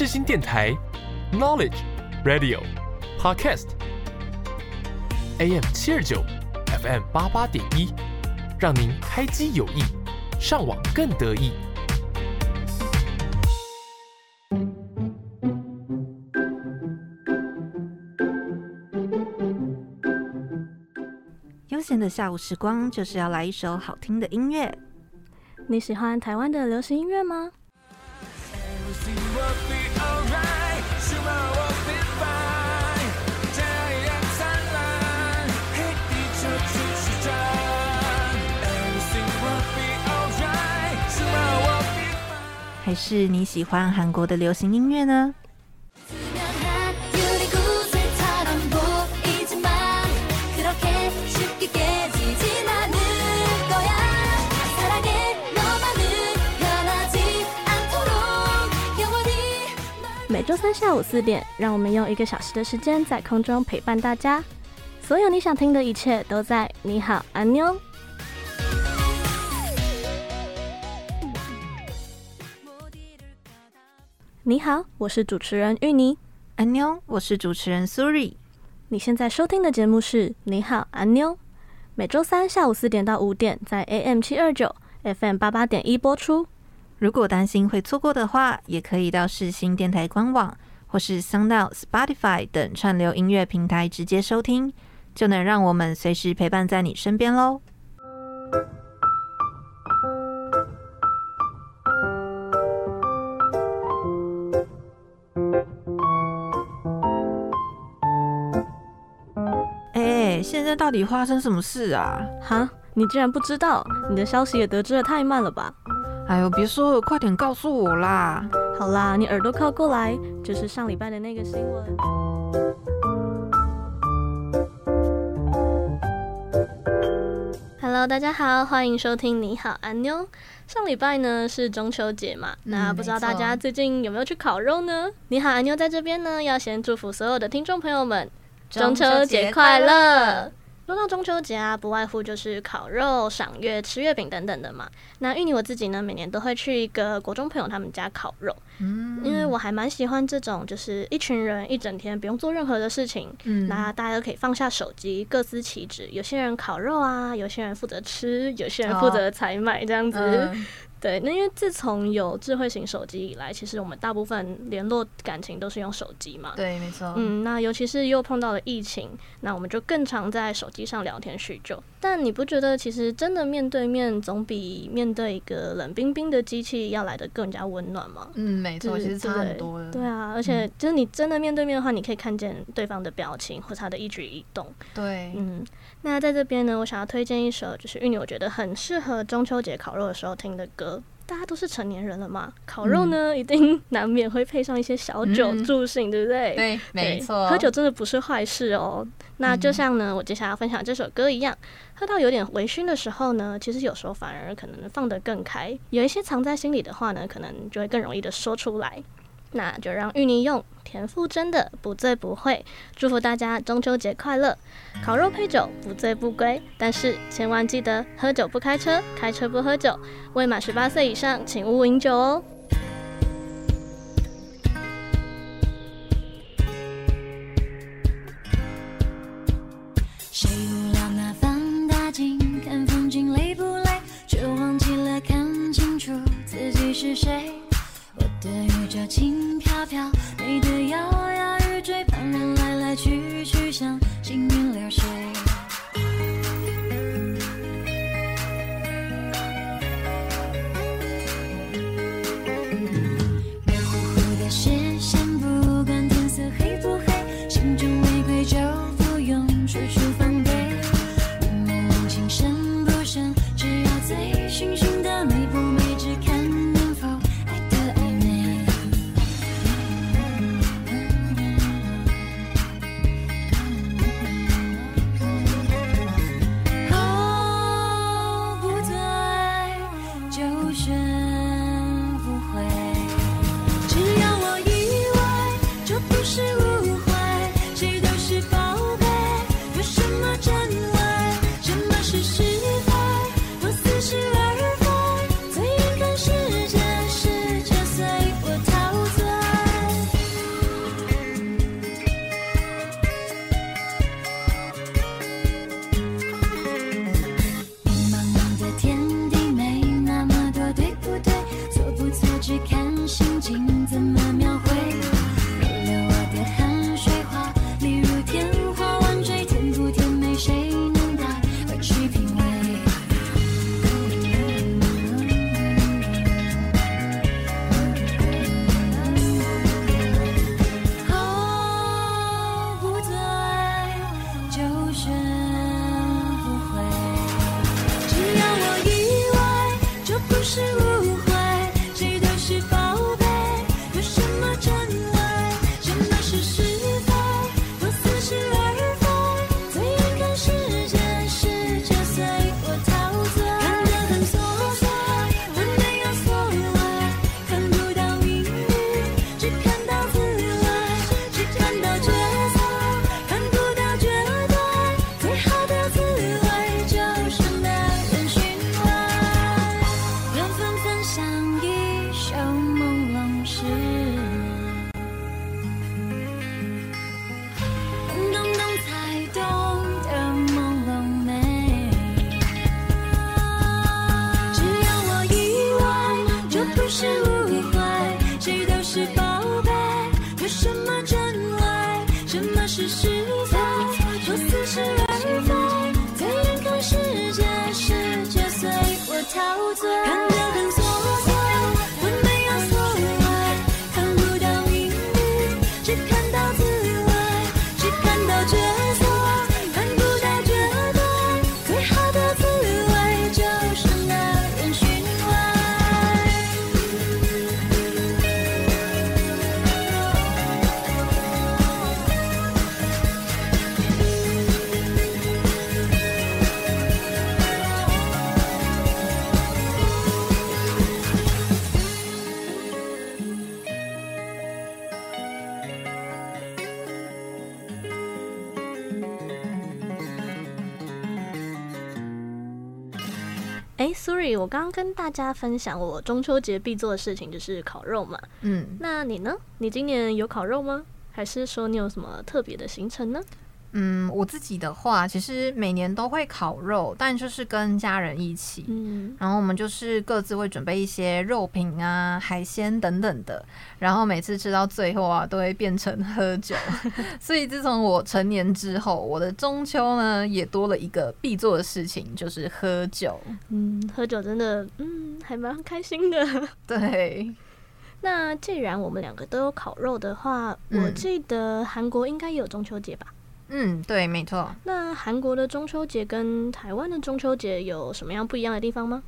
世新电台，Knowledge Radio Podcast，AM 七二九，FM 八八点一，让您开机有益，上网更得意。悠闲的下午时光，就是要来一首好听的音乐。你喜欢台湾的流行音乐吗？还是你喜欢韩国的流行音乐呢？每周三下午四点，让我们用一个小时的时间在空中陪伴大家。所有你想听的一切都在你好，安妞。你好，我是主持人芋泥。安妞，我是主持人苏瑞。你现在收听的节目是《你好，安妞》，每周三下午四点到五点在 AM 七二九 FM 八八点一播出。如果担心会错过的话，也可以到世新电台官网或是 SoundOut、Spotify 等串流音乐平台直接收听，就能让我们随时陪伴在你身边喽。现在到底发生什么事啊？哈，你竟然不知道？你的消息也得知的太慢了吧？哎呦，别说了，快点告诉我啦！好啦，你耳朵靠过来，就是上礼拜的那个新闻。Hello，大家好，欢迎收听你好，安妞。上礼拜呢是中秋节嘛，嗯、那不知道大家最近有没有去烤肉呢？你好，安妞在这边呢，要先祝福所有的听众朋友们。中秋节快乐！说到中秋节啊，不外乎就是烤肉、赏月、吃月饼等等的嘛。那芋泥我自己呢，每年都会去一个国中朋友他们家烤肉，嗯，因为我还蛮喜欢这种，就是一群人一整天不用做任何的事情，嗯，那大家都可以放下手机，各司其职。有些人烤肉啊，有些人负责吃，有些人负责采买，这样子。哦嗯对，那因为自从有智慧型手机以来，其实我们大部分联络感情都是用手机嘛。对，没错。嗯，那尤其是又碰到了疫情，那我们就更常在手机上聊天叙旧。但你不觉得，其实真的面对面总比面对一个冷冰冰的机器要来的更加温暖吗？嗯，没错，其实差很多的。对啊，而且就是你真的面对面的话，你可以看见对方的表情或他的一举一动。对，嗯。那在这边呢，我想要推荐一首，就是芋泥我觉得很适合中秋节烤肉的时候听的歌。大家都是成年人了嘛，烤肉呢、嗯、一定 难免会配上一些小酒助兴，嗯、对不对？对，没错，喝酒真的不是坏事哦。那就像呢，我接下来要分享这首歌一样，喝到有点微醺的时候呢，其实有时候反而可能放得更开，有一些藏在心里的话呢，可能就会更容易的说出来。那就让芋泥用田馥甄的不醉不会，祝福大家中秋节快乐！烤肉配酒，不醉不归。但是千万记得喝酒不开车，开车不喝酒。未满十八岁以上，请勿饮酒哦。刚刚跟大家分享我中秋节必做的事情就是烤肉嘛。嗯，那你呢？你今年有烤肉吗？还是说你有什么特别的行程呢？嗯，我自己的话，其实每年都会烤肉，但就是跟家人一起。嗯，然后我们就是各自会准备一些肉品啊、海鲜等等的，然后每次吃到最后啊，都会变成喝酒。所以自从我成年之后，我的中秋呢也多了一个必做的事情，就是喝酒。嗯，喝酒真的，嗯，还蛮开心的。对。那既然我们两个都有烤肉的话，嗯，我记得韩国应该也有中秋节吧？嗯，对，没错。那韩国的中秋节跟台湾的中秋节有什么样不一样的地方吗？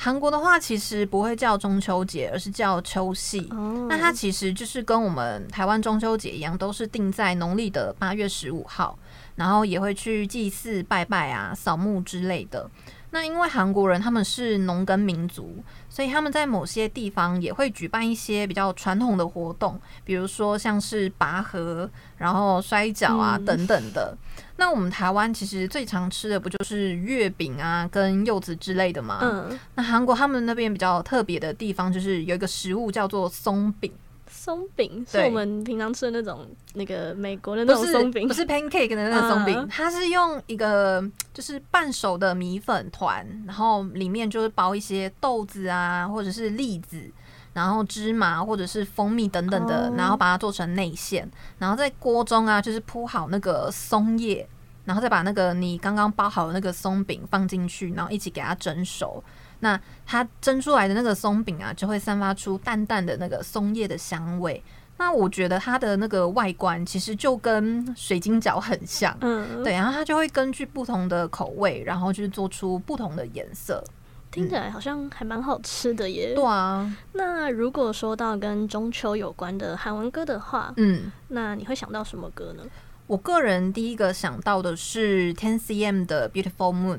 韩国的话，其实不会叫中秋节，而是叫秋夕。哦。那它其实就是跟我们台湾中秋节一样，都是定在农历的八月十五号，然后也会去祭祀、拜拜啊、扫墓之类的。那因为韩国人他们是农耕民族，所以他们在某些地方也会举办一些比较传统的活动，比如说像是拔河，然后摔跤啊等等的。嗯、那我们台湾其实最常吃的不就是月饼啊跟柚子之类的吗？嗯。那韩国他们那边比较特别的地方就是有一个食物叫做松饼。松饼是我们平常吃的那种那个美国的那种松饼，不是 pancake 的那种松饼，它是用一个就是半熟的米粉团，然后里面就是包一些豆子啊，或者是栗子，然后芝麻或者是蜂蜜等等的，然后把它做成内馅，然后在锅中啊就是铺好那个松叶，然后再把那个你刚刚包好的那个松饼放进去，然后一起给它蒸熟。那它蒸出来的那个松饼啊，就会散发出淡淡的那个松叶的香味。那我觉得它的那个外观其实就跟水晶饺很像，嗯，对。然后它就会根据不同的口味，然后就是做出不同的颜色。听起来好像还蛮好吃的耶。对啊。那如果说到跟中秋有关的韩文歌的话，嗯，那你会想到什么歌呢？我个人第一个想到的是 Ten C M 的 Beautiful Moon。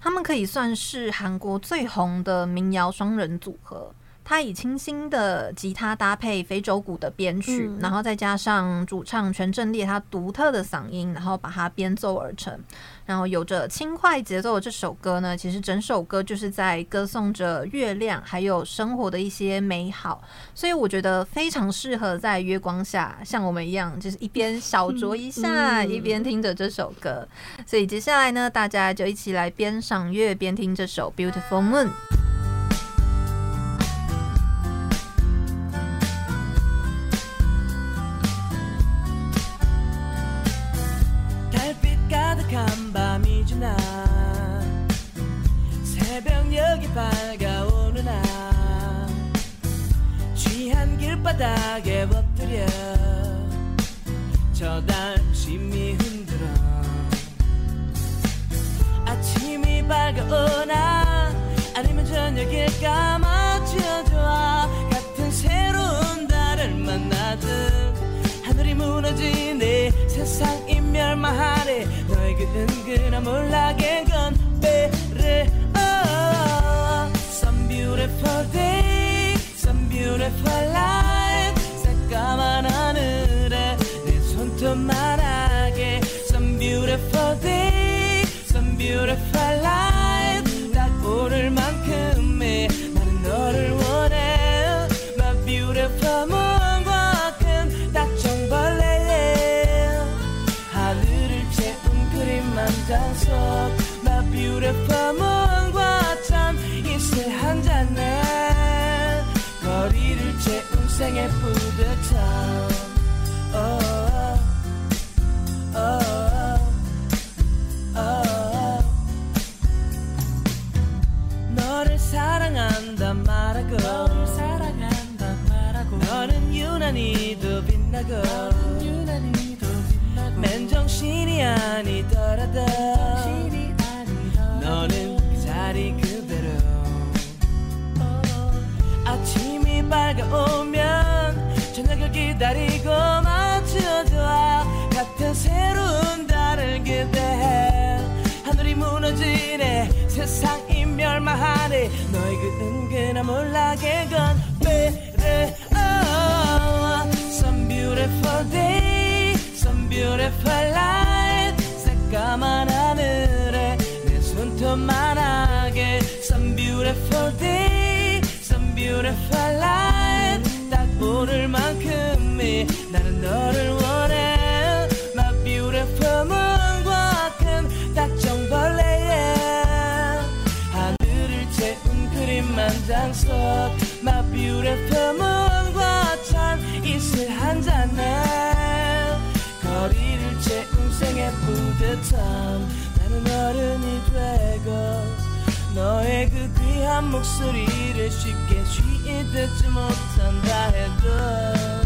他们可以算是韩国最红的民谣双人组合。他以清新的吉他搭配非洲鼓的编曲，嗯，然后再加上主唱全正烈他独特的嗓音，然后把它编奏而成。然后有着轻快节奏的这首歌呢，其实整首歌就是在歌颂着月亮还有生活的一些美好，所以我觉得非常适合在月光下，像我们一样，就是一边小酌一下，一边听着这首歌。所以接下来呢，大家就一起来边赏月边听这首《Beautiful Moon》。 밤이 지나 새벽녘이 밝아오는 날 취한 길바닥에 엎드려 저달심이 흔들어 아침이 밝아오나 아니면 저녁일까 맞춰 좋아 같은 새로운 달을 만나듯 무너지네 세상이 멸망하네 너의 그 은근한 몰락의 건배를 oh, Some beautiful day Some beautiful life 새까만 하늘에 내 손톱만 하게 Some beautiful day Some beautiful life 인생의 뿌듯함 어, 어, 어, 너를 사랑한다 말하고 너를 사랑한다 말하고 너는 유난히도 빛나고 너는 유난히도 빛나고 맨정신이 아니더라도 너는 그 자리 그대로. 아침이 밝아오면 기다리고 맞춰줘 같은 새로운 달을 기대해 하늘이 무너지네 세상이 멸망하네 너의 그 은근한 몰락의 건 better oh, Some beautiful day Some beautiful night 새까만 하늘에 내 손톱만 하게 Some beautiful day Some beautiful night 딱 오늘만 너를 원해. My beautiful 과 같은 딱정벌레에. 하늘을 채운 그림 만장 속 My beautiful 과찬 이슬 한 잔에. 거리를 채운 생의 뿌듯함. 나는 어른이 되고 너의 그 귀한 목소리를 쉽게 쉬이 듣지 못한다 해도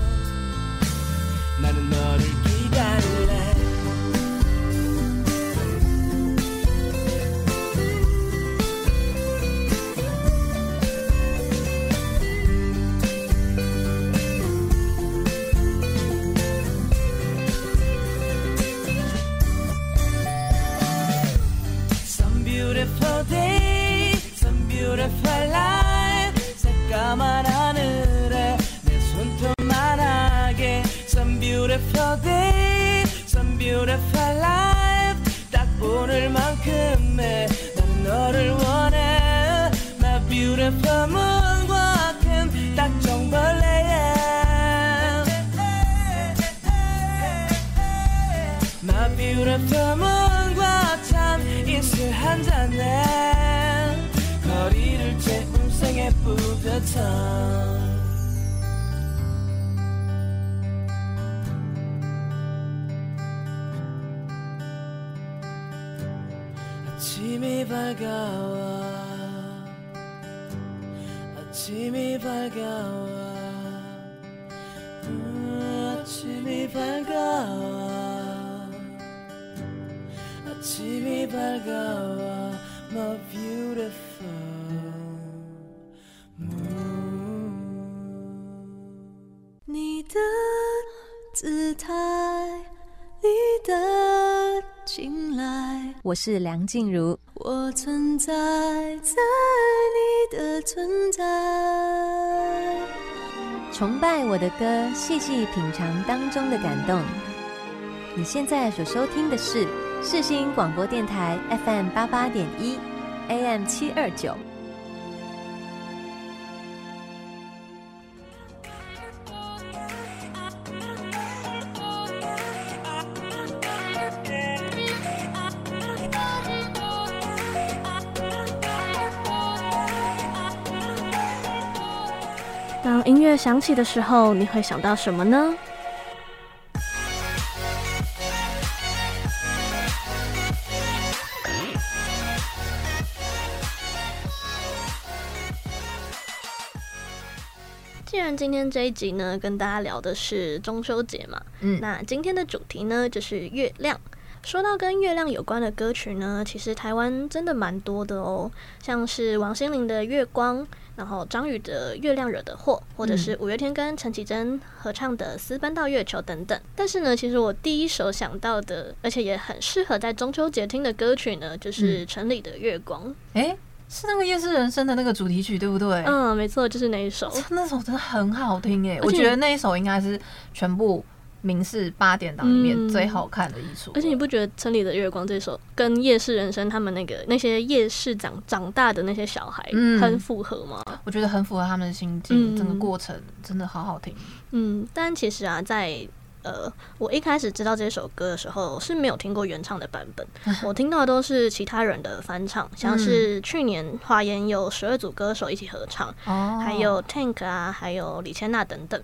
是梁静茹，我存在在你的存在。崇拜我的歌，细细品尝当中的感动。你现在所收听的是世新广播电台 FM 八八点一，AM 七二九。当音乐响起的时候，你会想到什么呢？既然今天这一集呢，跟大家聊的是中秋节嘛，嗯那今天的主题呢就是月亮。说到跟月亮有关的歌曲呢，其实台湾真的蛮多的哦，像是王心凌的《月光》，然后张宇的《月亮惹的祸》，或者是五月天跟陈绮贞合唱的《私奔到月球》等等。但是呢，其实我第一首想到的，而且也很适合在中秋节听的歌曲呢，就是城里的《月光》。哎、欸，是那个《夜市人生》的那个主题曲，对不对？嗯，没错，就是那一首。那首真的很好听诶，我觉得那一首应该是全部民视八点档里面最好看的一首。而且你不觉得城里的《月光》这首跟《夜市人生》他们那个那些夜市长长大的那些小孩很符合吗？我觉得很符合他们的心境，整个过程真的好好听。嗯，但其实啊，在呃，我一开始知道这首歌的时候是没有听过原唱的版本，我听到的都是其他人的翻唱，像是去年华研有十二组歌手一起合唱，还有 Tank 啊，还有李千娜等等。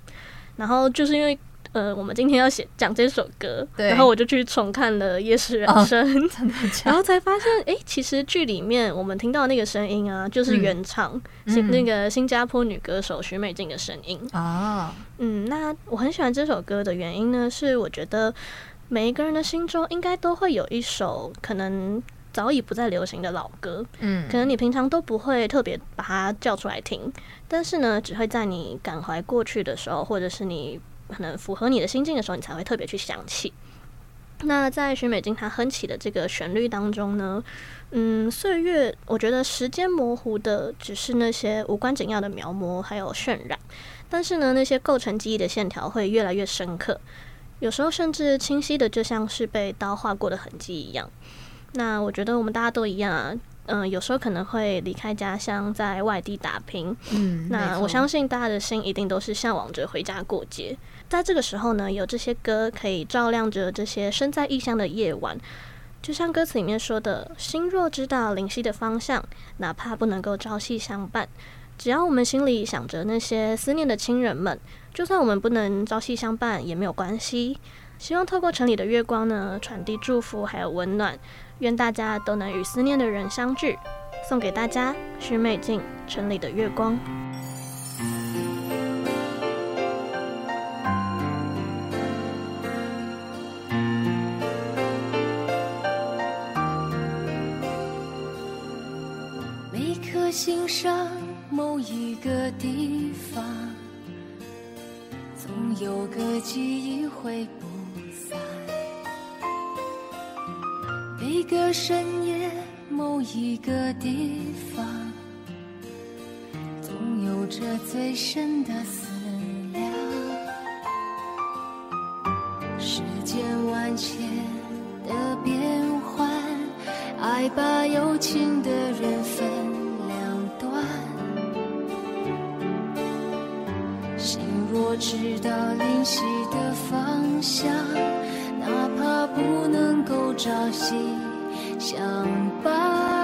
然后就是因为。呃，我们今天要写讲这首歌，然后我就去重看了《夜市人生》哦，然后才发现，哎、欸，其实剧里面我们听到那个声音啊，就是原唱，新、嗯、那个新加坡女歌手许美静的声音。啊。嗯，那我很喜欢这首歌的原因呢，是我觉得每一个人的心中应该都会有一首可能早已不再流行的老歌，嗯，可能你平常都不会特别把它叫出来听，但是呢，只会在你感怀过去的时候，或者是你。可能符合你的心境的时候，你才会特别去想起。那在许美静她哼起的这个旋律当中呢，嗯，岁月，我觉得时间模糊的只是那些无关紧要的描摹还有渲染，但是呢，那些构成记忆的线条会越来越深刻，有时候甚至清晰的就像是被刀划过的痕迹一样。那我觉得我们大家都一样啊。嗯，有时候可能会离开家乡，在外地打拼。嗯，那我相信大家的心一定都是向往着回家过节。在这个时候呢，有这些歌可以照亮着这些身在异乡的夜晚。就像歌词里面说的：“心若知道灵犀的方向，哪怕不能够朝夕相伴，只要我们心里想着那些思念的亲人们，就算我们不能朝夕相伴也没有关系。希望透过城里的月光呢，传递祝福还有温暖，愿大家都能与思念的人相聚。送给大家许美静《城里的月光》。心上某一个地方，总有个记忆会不散。每个深夜某一个地方，总有着最深的思量。世间万千的变幻，爱把有情的人分心若知道灵犀的方向，哪怕不能够朝夕相伴。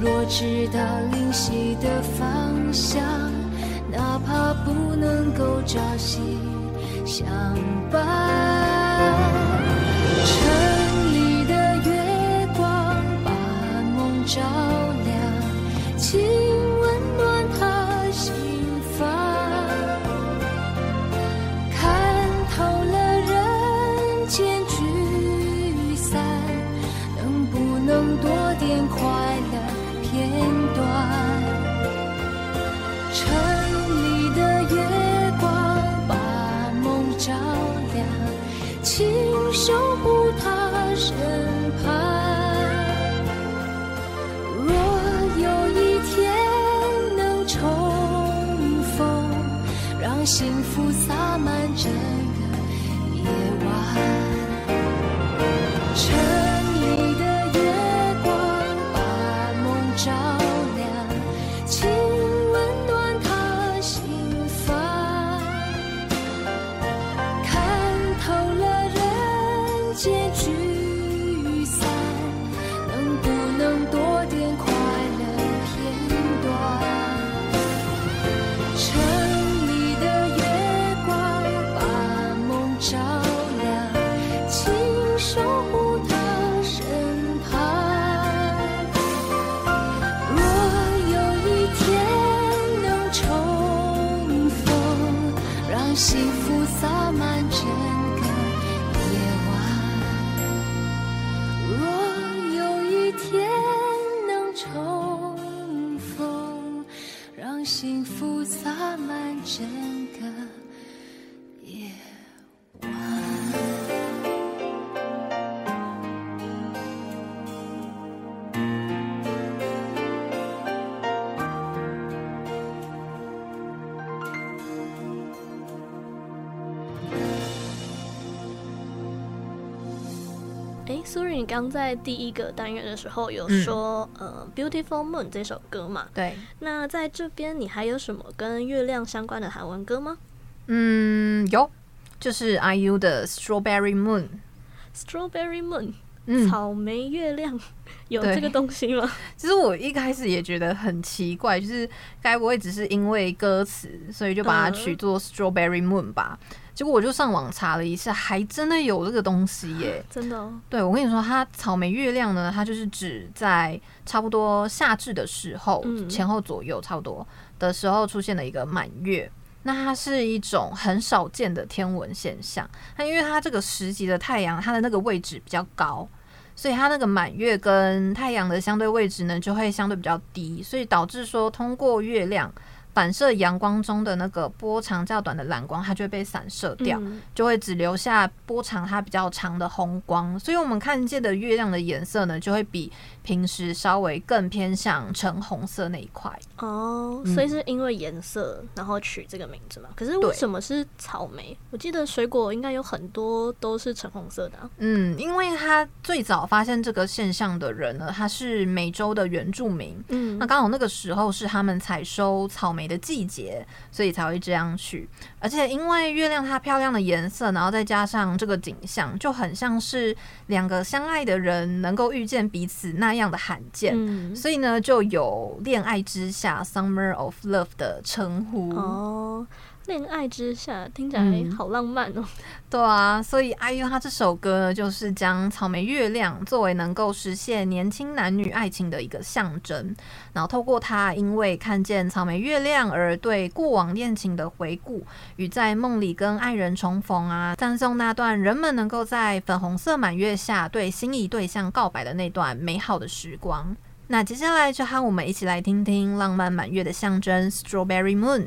若知道灵犀的方向，哪怕不能够朝夕相伴。幸福洒满整个刚在第一个单元的时候有说，嗯、呃，《Beautiful Moon》这首歌嘛？对。那在这边，你还有什么跟月亮相关的韩文歌吗？嗯，有，就是 IU 的《Strawberry Moon》。Strawberry Moon，嗯，草莓月亮，有这个东西吗？其实我一开始也觉得很奇怪，就是该不会只是因为歌词，所以就把它取作 Strawberry Moon 吧？嗯结果我就上网查了一下，还真的有这个东西耶！真的哦？对，我跟你说，它草莓月亮呢，它就是指在差不多夏至的时候，嗯、前后左右差不多的时候出现的一个满月。那它是一种很少见的天文现象。它因为它这个时级的太阳，它的那个位置比较高，所以它那个满月跟太阳的相对位置呢，就会相对比较低，所以导致说通过月亮。反射阳光中的那个波长较短的蓝光，它就会被散射掉，嗯、就会只留下波长它比较长的红光。所以，我们看见的月亮的颜色呢，就会比平时稍微更偏向橙红色那一块。哦，所以是因为颜色，然后取这个名字嘛？可是为什么是草莓？我记得水果应该有很多都是橙红色的啊。嗯，因为他最早发现这个现象的人呢，他是美洲的原住民。嗯，那刚好那个时候是他们采收草莓的季节，所以才会这样去。而且因为月亮它漂亮的颜色，然后再加上这个景象，就很像是两个相爱的人能够遇见彼此那样的罕见，嗯、所以呢，就有恋爱之下 （Summer of Love） 的称呼。哦。恋爱之下听起来好浪漫哦。嗯，对啊，所以 IU 他这首歌呢，就是将草莓月亮作为能够实现年轻男女爱情的一个象征，然后透过他因为看见草莓月亮而对过往恋情的回顾，与在梦里跟爱人重逢啊，赞颂那段人们能够在粉红色满月下对心仪对象告白的那段美好的时光。那接下来就和我们一起来听听浪漫满月的象征 Strawberry Moon。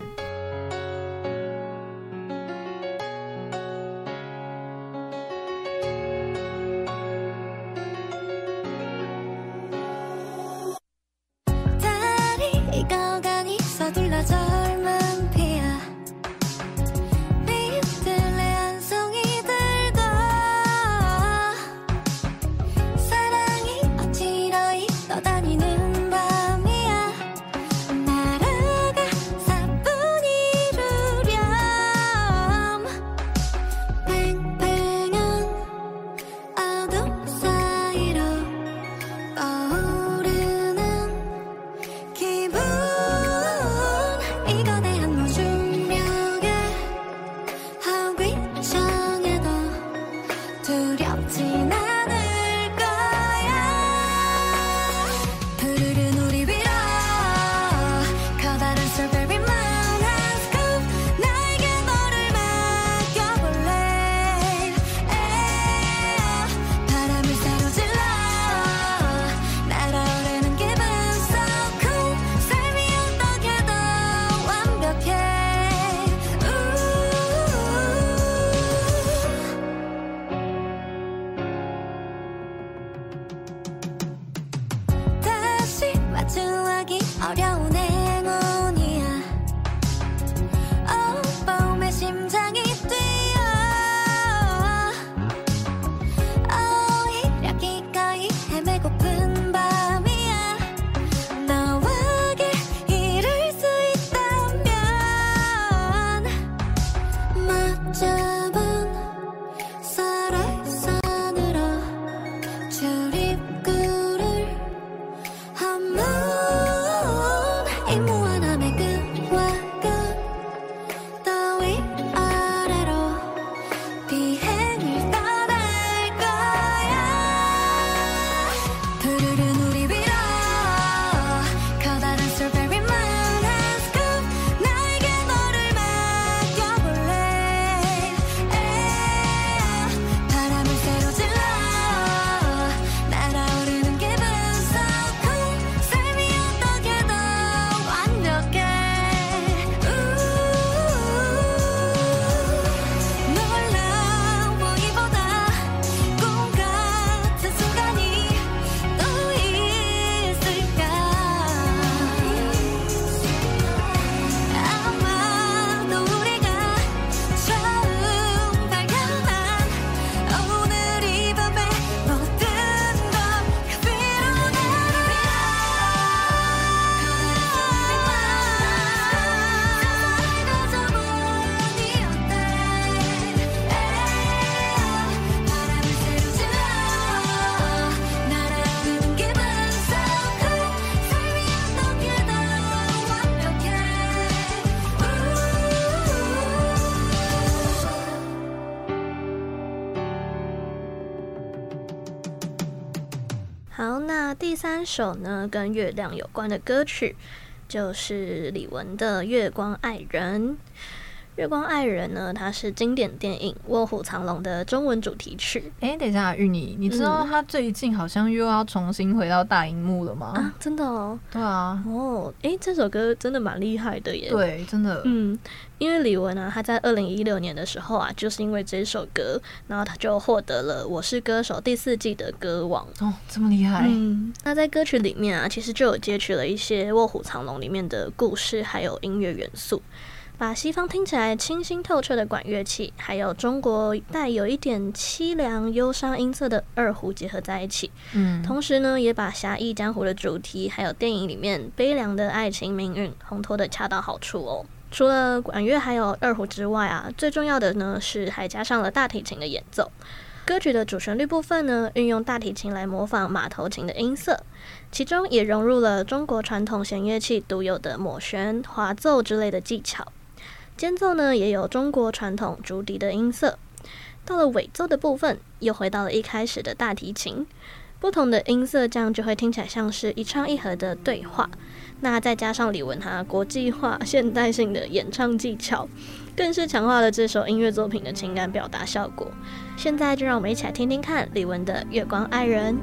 第三首呢，跟月亮有关的歌曲，就是李玟的《月光爱人》。《月光爱人》呢，它是经典电影《卧虎藏龙》的中文主题曲。哎、欸，等一下，芋泥，你知道他最近好像又要重新回到大荧幕了吗？啊，真的哦。对啊。哦，哎、欸，这首歌真的蛮厉害的耶。对，真的。嗯，因为李玟啊，她在二零一六年的时候啊，就是因为这首歌，然后他就获得了《我是歌手》第四季的歌王。哦，这么厉害。嗯，那在歌曲里面啊，其实就有截取了一些《卧虎藏龙》里面的故事，还有音乐元素。把西方听起来清新透彻的管乐器，还有中国带有一点凄凉忧伤音色的二胡结合在一起，嗯，同时呢，也把侠义江湖的主题，还有电影里面悲凉的爱情命运烘托的恰到好处哦。除了管乐还有二胡之外啊，最重要的呢是还加上了大提琴的演奏。歌曲的主旋律部分呢，运用大提琴来模仿马头琴的音色，其中也融入了中国传统弦乐器独有的抹弦、滑奏之类的技巧。间奏呢，也有中国传统竹笛的音色。到了尾奏的部分，又回到了一开始的大提琴。不同的音色，这样就会听起来像是一唱一和的对话。那再加上李玟她国际化、现代性的演唱技巧，更是强化了这首音乐作品的情感表达效果。现在就让我们一起来听听看李玟的《月光爱人》。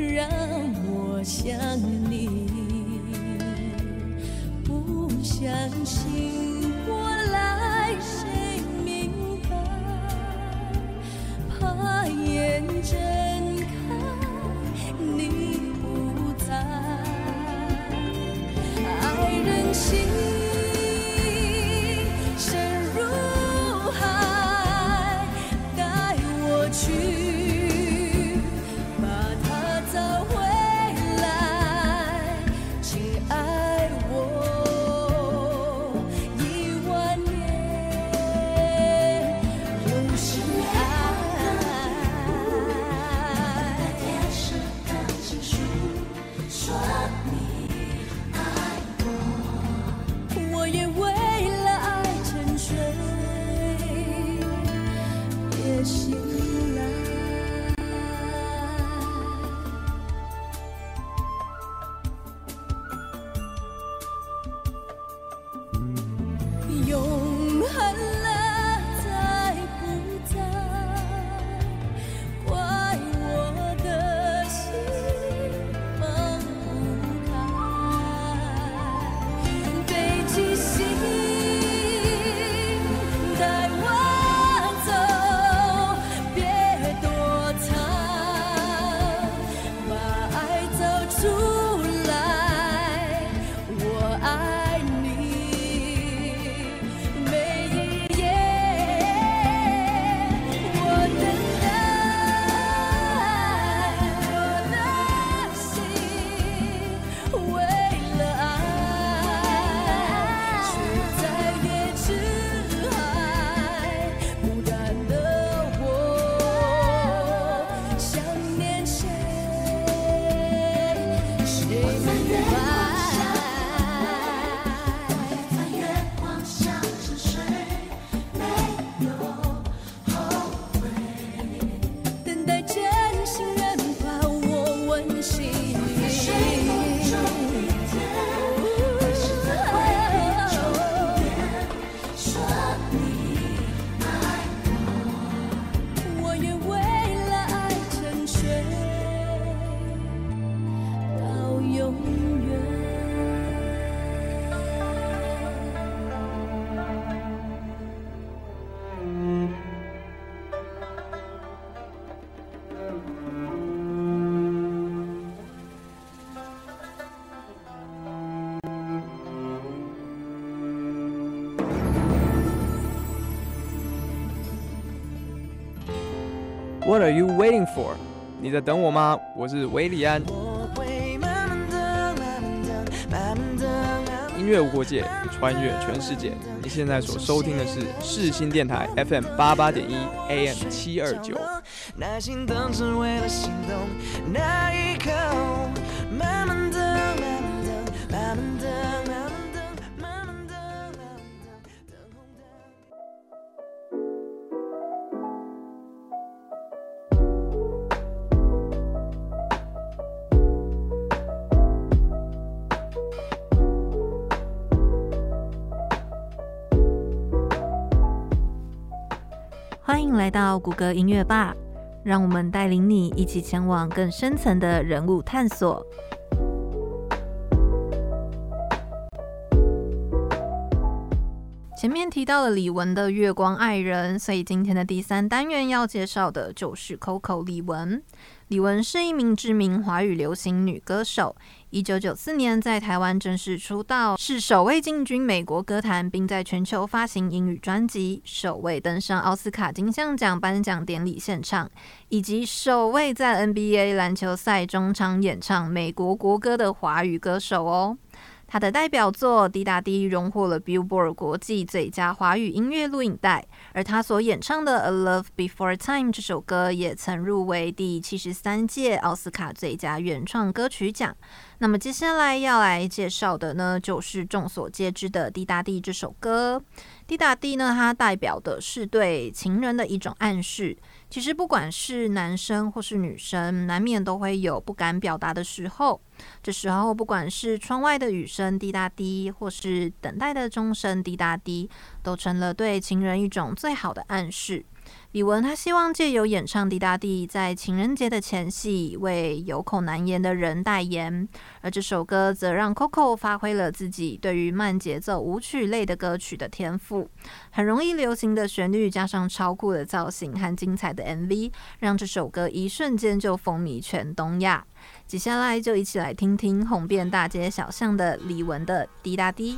让我想你不相信。What are you waiting for？你在等我吗？我是韦礼安。音乐无国界，穿越全世界。你现在所收听的是世新电台 FM 八八点一 AM 七二九。耐心等是为了心动，那一刻，欢迎来到谷歌音乐吧，让我们带领你一起前往更深层的人物探索。前面提到了李玟的《月光爱人》，所以今天的第三单元要介绍的就是 Coco 李玟。李玟是一名知名华语流行女歌手。一九九四年在台湾正式出道，是首位进军美国歌坛，并在全球发行英语专辑，首位登上奥斯卡金像奖颁奖典礼现场，以及首位在 NBA 篮球赛中场演唱美国国歌的华语歌手哦。他的代表作《滴答滴》荣获了 Billboard 国际最佳华语音乐录影带，而他所演唱的《A Love Before Time》这首歌也曾入围第七十三届奥斯卡最佳原创歌曲奖。那么接下来要来介绍的呢，就是众所皆知的《滴答滴》这首歌。《滴答滴》呢，它代表的是对情人的一种暗示。其实不管是男生或是女生，难免都会有不敢表达的时候。这时候，不管是窗外的雨声滴答滴，或是等待的钟声滴答滴，都成了对情人一种最好的暗示。李玟她希望借由演唱《滴答滴》，在情人节的前夕为有口难言的人代言。而这首歌则让 Coco 发挥了自己对于慢节奏舞曲类的歌曲的天赋，很容易流行的旋律加上超酷的造型和精彩的 MV，让这首歌一瞬间就风靡全东亚。接下来就一起来听听红遍大街小巷的李玟的《滴答滴》。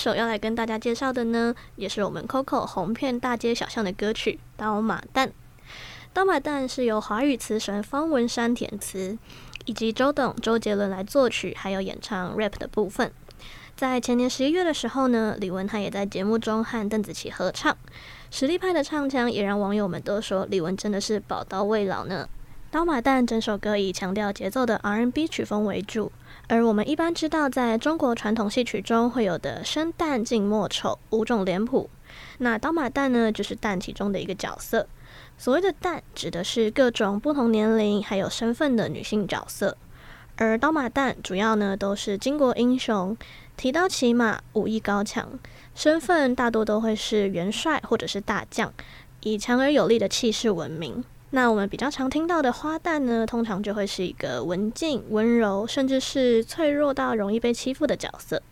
首要来跟大家介绍的呢，也是我们 Coco 红遍大街小巷的歌曲《刀马旦》。《刀马旦》是由华语词神方文山填词，以及周董、周杰伦来作曲，还有演唱 rap 的部分。在前年十一月的时候呢，李玟他也在节目中和邓紫棋合唱，实力派的唱腔也让网友们都说李玟真的是宝刀未老呢。《刀马旦》整首歌以强调节奏的 R&B 曲风为主，而我们一般知道在中国传统戏曲中会有的生旦净末丑五种脸谱，那刀马旦呢就是旦其中的一个角色。所谓的旦指的是各种不同年龄还有身份的女性角色，而刀马旦主要呢都是巾帼英雄。提刀骑马，武艺高强，身份大多都会是元帅或者是大将，以强而有力的气势闻名。那我们比较常听到的花旦呢，通常就会是一个文静、温柔，甚至是脆弱到容易被欺负的角色。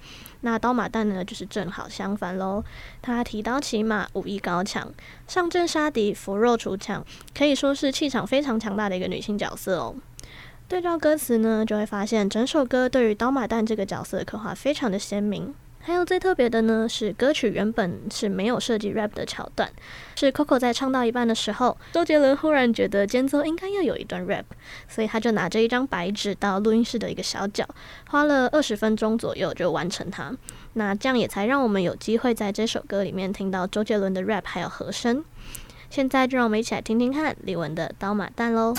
那刀马旦呢，就是正好相反喽。他提刀骑马，武艺高强，上阵杀敌，扶弱除强，可以说是气场非常强大的一个女性角色哦。对照歌词呢，就会发现整首歌对于刀马旦这个角色的刻画非常的鲜明。还有最特别的呢，是歌曲原本是没有设计 rap 的桥段，是 Coco 在唱到一半的时候，周杰伦忽然觉得间奏应该要有一段 rap，所以他就拿着一张白纸到录音室的一个小角，花了二十分钟左右就完成它。那这样也才让我们有机会在这首歌里面听到周杰伦的 rap 还有和声。现在就让我们一起来听听看李玟的《刀马旦》喽。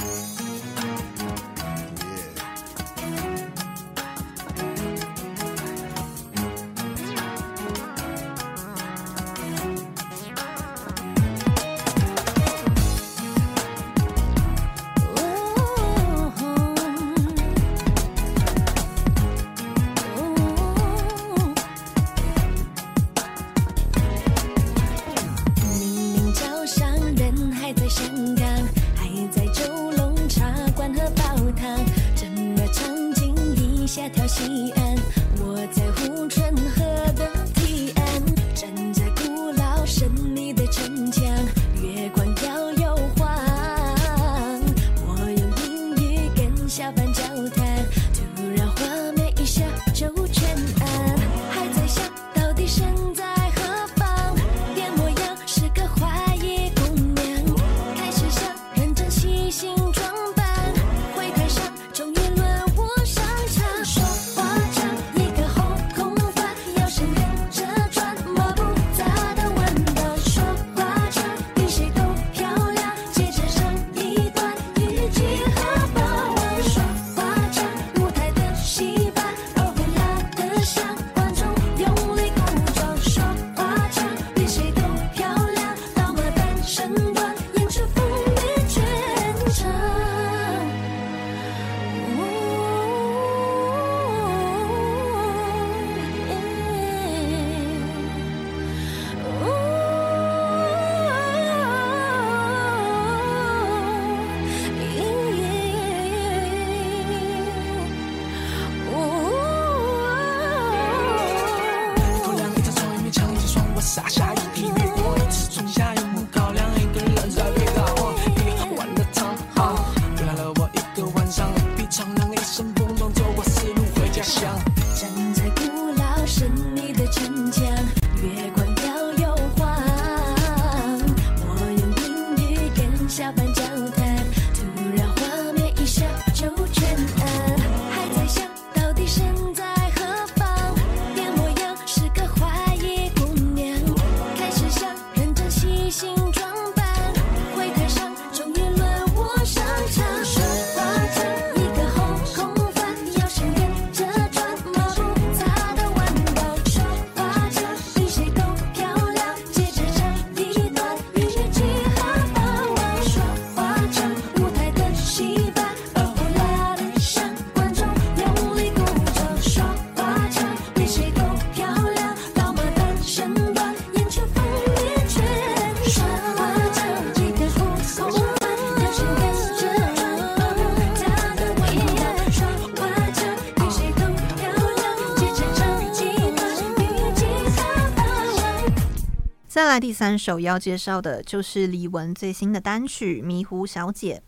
第三首要介绍的就是李玟最新的单曲《迷糊小姐》，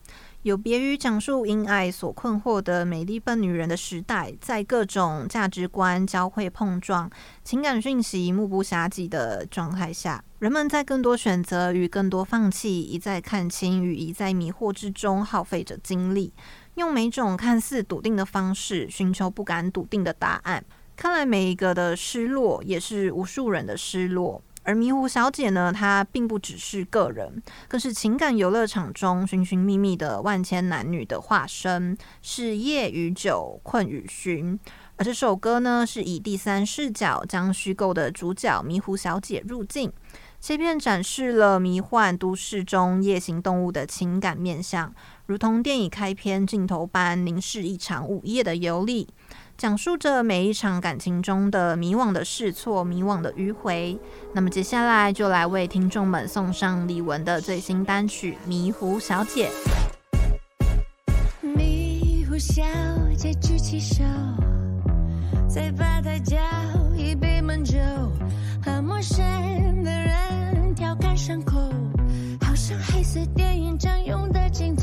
有别于讲述因爱所困惑的美丽笨女人的时代，在各种价值观交汇碰撞、情感讯息目不暇给的状态下，人们在更多选择与更多放弃、一再看清与一再迷惑之中耗费着精力，用每种看似笃定的方式寻求不敢笃定的答案。看来每一个的失落，也是无数人的失落。而迷糊小姐呢，她并不只是个人，更是情感游乐场中寻寻觅觅的万千男女的化身，是夜与酒，困与寻。而这首歌呢，是以第三视角将虚构的主角迷糊小姐入镜，切片展示了迷幻都市中夜行动物的情感面向，如同电影开篇镜头般凝视一场午夜的游历。讲述着每一场感情中的迷惘的试错、迷惘的迂回。那么接下来就来为听众们送上李玟的最新单曲《迷糊小姐》。迷糊小姐举起手，在吧台叫一杯闷酒，和陌生的人调侃伤口，好像黑色电影专用的镜头。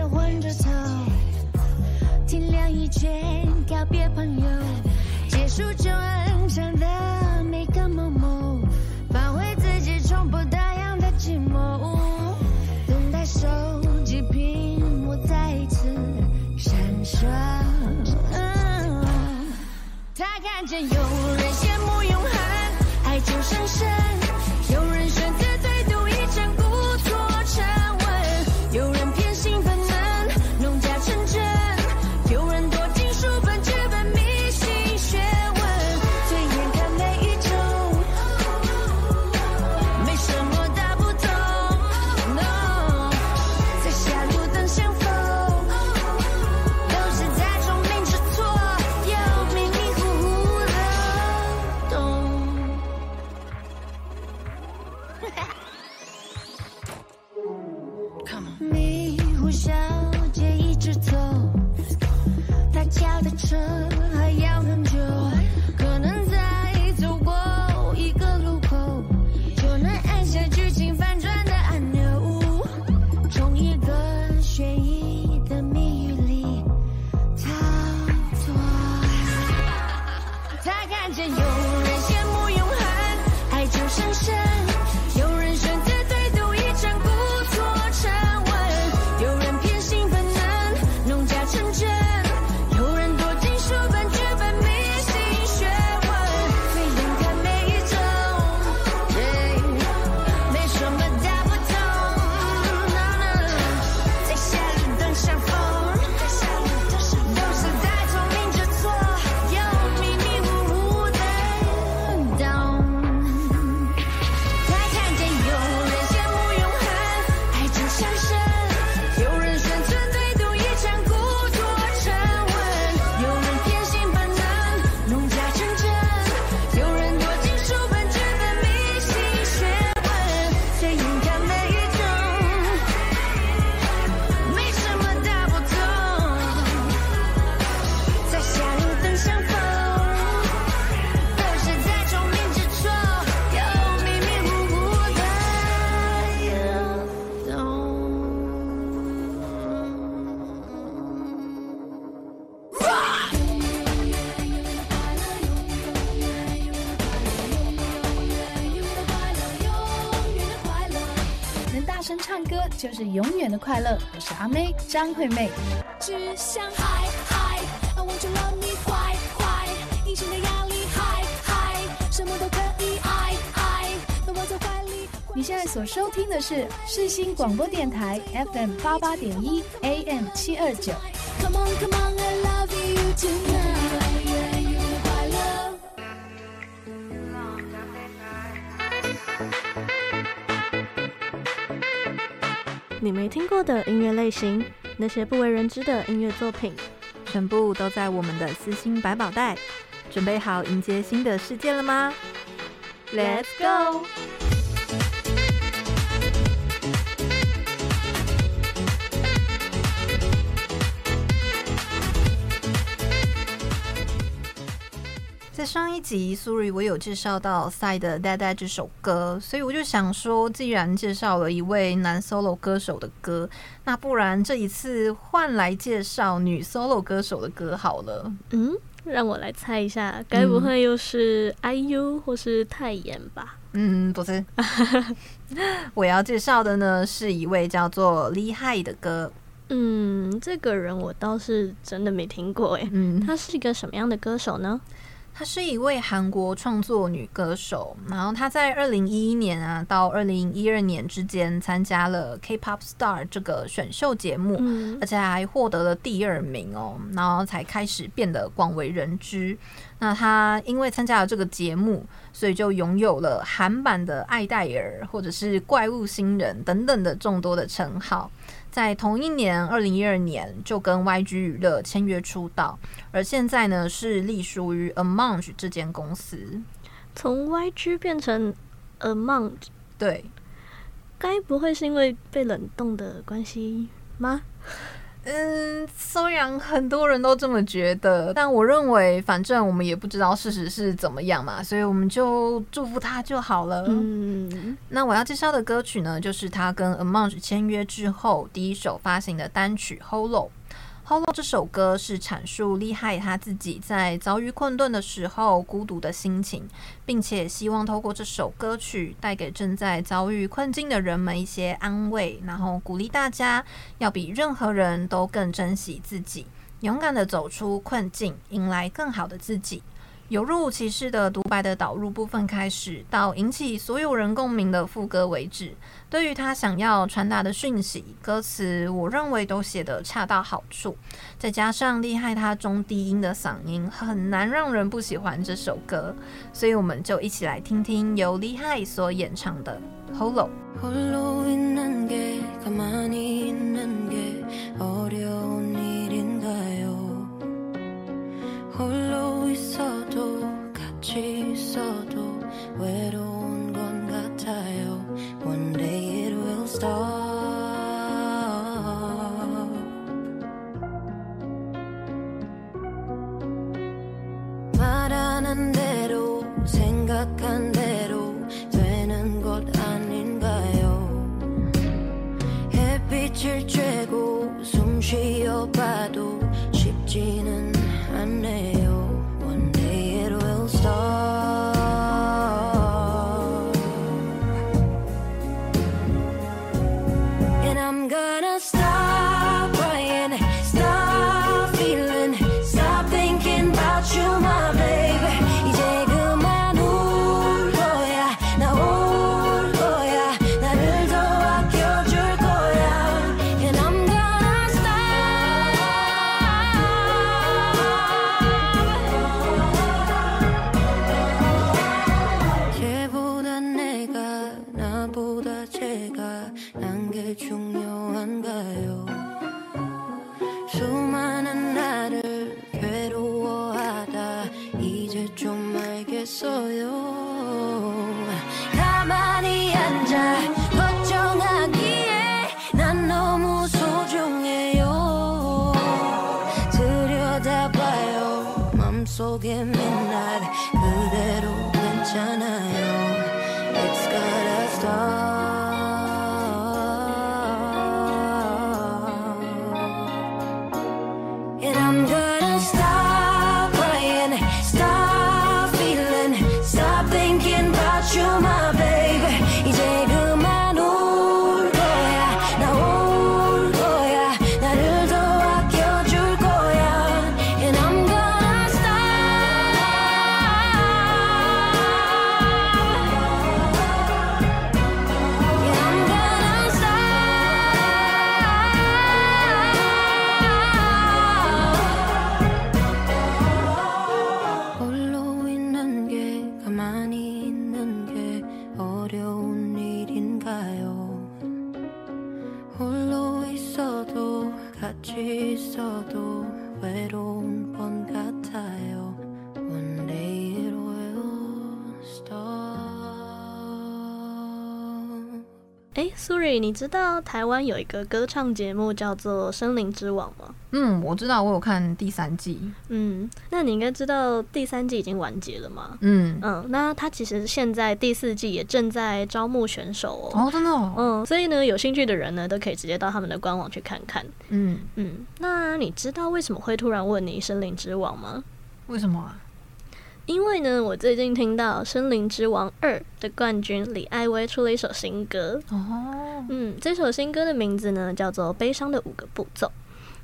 换着走，天亮以前告别朋友，结束旧恩上的每个某某，返回自己从不打烊的寂寞，等待手机屏幕再次闪烁。他看见有人就是永远的快乐。我是阿妹张惠妹。只想嗨嗨形的压力嗨嗨，什么都可以爱爱，都抱在怀里。你现在所收听的是世新广播电台 FM 八八点一 AM 七二九。Come on, come on, I love you tonight. 你没听过的音乐类型，那些不为人知的音乐作品，全部都在我们的私心百宝袋。准备好迎接新的世界了吗？Let's go！在上一集，Suri 我有介绍到 Psy 的《呆呆》这首歌，所以我就想说，既然介绍了一位男 solo 歌手的歌，那不然这一次换来介绍女 solo 歌手的歌好了。嗯，让我来猜一下，该不会又是 IU 或是泰妍吧？嗯，不是。我要介绍的呢，是一位叫做 Lee Hi 的歌。嗯，这个人我倒是真的没听过诶。嗯，他是一个什么样的歌手呢？她是一位韩国创作女歌手，然后她在二零一一年啊到二零一二年之间参加了 K-pop Star 这个选秀节目，嗯、而且还获得了第二名哦，然后才开始变得广为人知。那她因为参加了这个节目，所以就拥有了韩版的爱戴尔或者是怪物新人等等的众多的称号。在同一年，二零一二年就跟 YG 娱乐签约出道，而现在呢是隶属于 Amonge 这间公司。从 YG 变成 Amonge，对，该不会是因为被冷冻的关系吗？嗯，虽然很多人都这么觉得，但我认为，反正我们也不知道事实是怎么样嘛，所以我们就祝福他就好了。嗯，那我要介绍的歌曲呢，就是他跟 Amonge 签约之后第一首发行的单曲《Hollow》。《Hollow》这首歌是阐述利害他自己在遭遇困顿的时候孤独的心情，并且希望透过这首歌曲带给正在遭遇困境的人们一些安慰，然后鼓励大家要比任何人都更珍惜自己，勇敢的走出困境，迎来更好的自己。由若无其事的独白的导入部分开始，到引起所有人共鸣的副歌为止，对于他想要传达的讯息，歌词我认为都写得恰到好处。再加上厉害他中低音的嗓音，很难让人不喜欢这首歌。所以我们就一起来听听由 Lee Hi 所演唱的《Hollow》。 홀로 있어도 같이 있어도 외로운 건 같아요. One day it will stop. 말하는 대로 생각한 대로 되는 것 아닌가요? 햇빛을 쬐고 숨 쉬어봐도 쉽지는 诶，哎，苏瑞，你知道台湾有一个歌唱节目叫做《森林之王》吗？嗯，我知道，我有看第三季。嗯，那你应该知道第三季已经完结了吗？嗯嗯，那他其实现在第四季也正在招募选手哦。哦，真的哦。嗯，所以呢，有兴趣的人呢，都可以直接到他们的官网去看看。嗯嗯，那你知道为什么会突然问你《森林之王》吗？为什么啊？因为呢，我最近听到《森林之王二》的冠军李艾薇出了一首新歌。哦，嗯，这首新歌的名字呢叫做《悲伤的五个步骤》。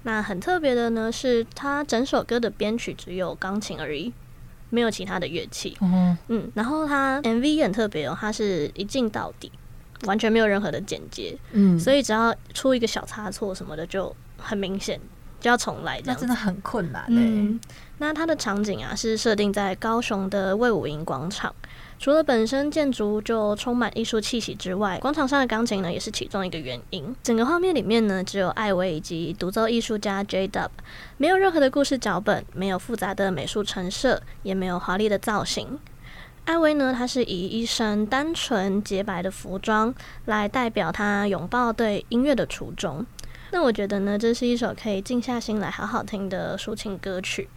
那很特别的呢，是它整首歌的编曲只有钢琴而已，没有其他的乐器。哦，嗯，然后它 MV 也很特别哦，它是一镜到底，完全没有任何的剪接。嗯，所以只要出一个小差错什么的，就很明显。就要重来，这样那真的很困难。嗯，那它的场景啊是设定在高雄的卫武营广场。除了本身建筑就充满艺术气息之外，广场上的钢琴呢也是其中一个原因。整个画面里面呢，只有艾薇以及独奏艺术家 J Dub，没有任何的故事脚本，没有复杂的美术陈设，也没有华丽的造型。艾薇呢，她是以一身单纯洁白的服装来代表她拥抱对音乐的初衷。那我觉得呢，这是一首可以静下心来好好听的抒情歌曲，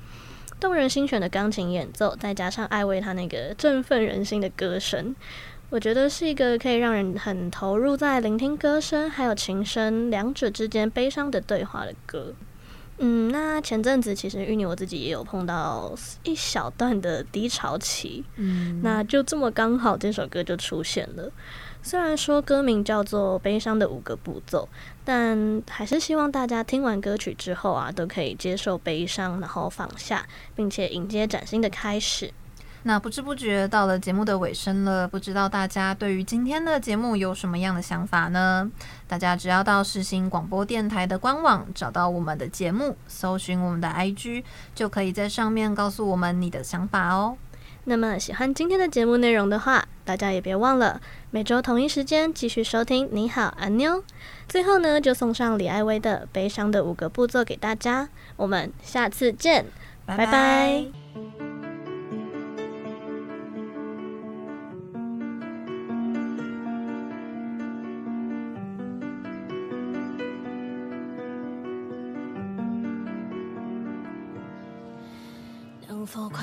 动人心弦的钢琴演奏，再加上艾薇她那个振奋人心的歌声，我觉得是一个可以让人很投入在聆听歌声还有琴声两者之间悲伤的对话的歌。嗯，那前阵子其实芋泥我自己也有碰到一小段的低潮期，嗯，那就这么刚好这首歌就出现了。虽然说歌名叫做《悲伤的五个步骤》，但还是希望大家听完歌曲之后啊，都可以接受悲伤，然后放下，并且迎接崭新的开始。那不知不觉到了节目的尾声了，不知道大家对于今天的节目有什么样的想法呢？大家只要到世新广播电台的官网找到我们的节目，搜寻我们的 IG，就可以在上面告诉我们你的想法哦。那么喜欢今天的节目内容的话，大家也别忘了每周同一时间继续收听。你好，阿妞。最后呢，就送上李艾薇的《悲伤的五个步骤》给大家。我们下次见，拜拜。拜拜。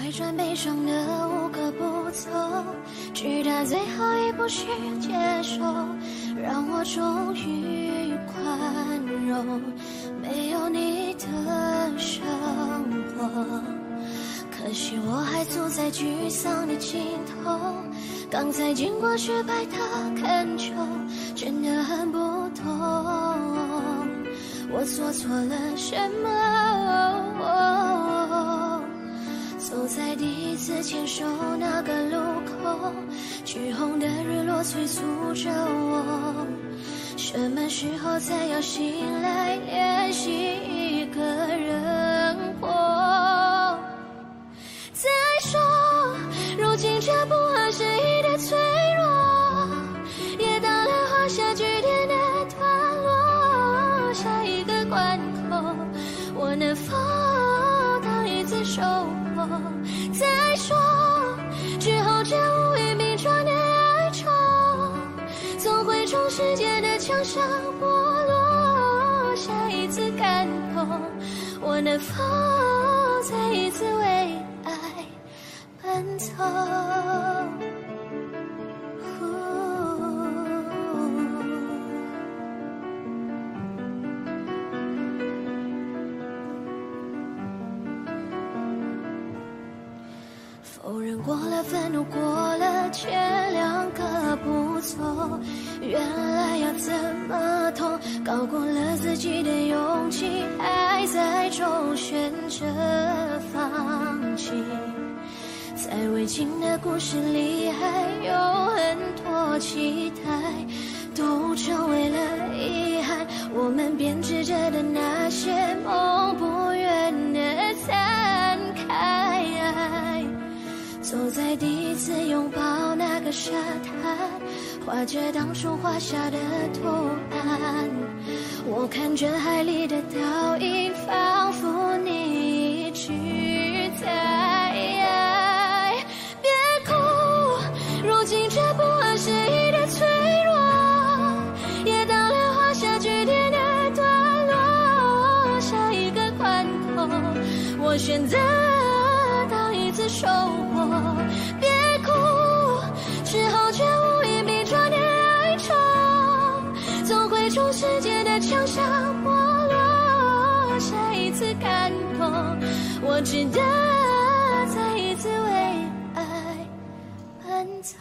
能否快转悲伤的五个步骤，直到最后一步是接受，让我终于宽容没有你的生活。可惜我还坐在沮丧的尽头，刚才经过失败的恳求，真的很不懂我做错了什么。走在第一次牵手那个路口，橘红的日落催促着我，什么时候才要醒来练习一个人活？再说，如今这不合时宜的脆弱，也到了画下句点的段落，下一个关口，我能否当一次收获？再说，之后这乌云密装的哀愁，总会从时间的墙上剥落。下一次感动，我能否再一次为爱奔走？痛？高过了自己的勇气，还在中选择放弃。在未尽的故事里，还有很多期待，都成为了遗憾。我们编织着的那些梦，不愿的散开。走在第一次拥抱那个沙滩，化解当初画下的图案。我看着海里的倒影，仿佛你一直在。别哭，如今这不合时宜的脆弱，也当流画下句点的段落。下一个关口，我选择当一次收获。的墙上剥落下一次感动。我值得再一次为爱奔走。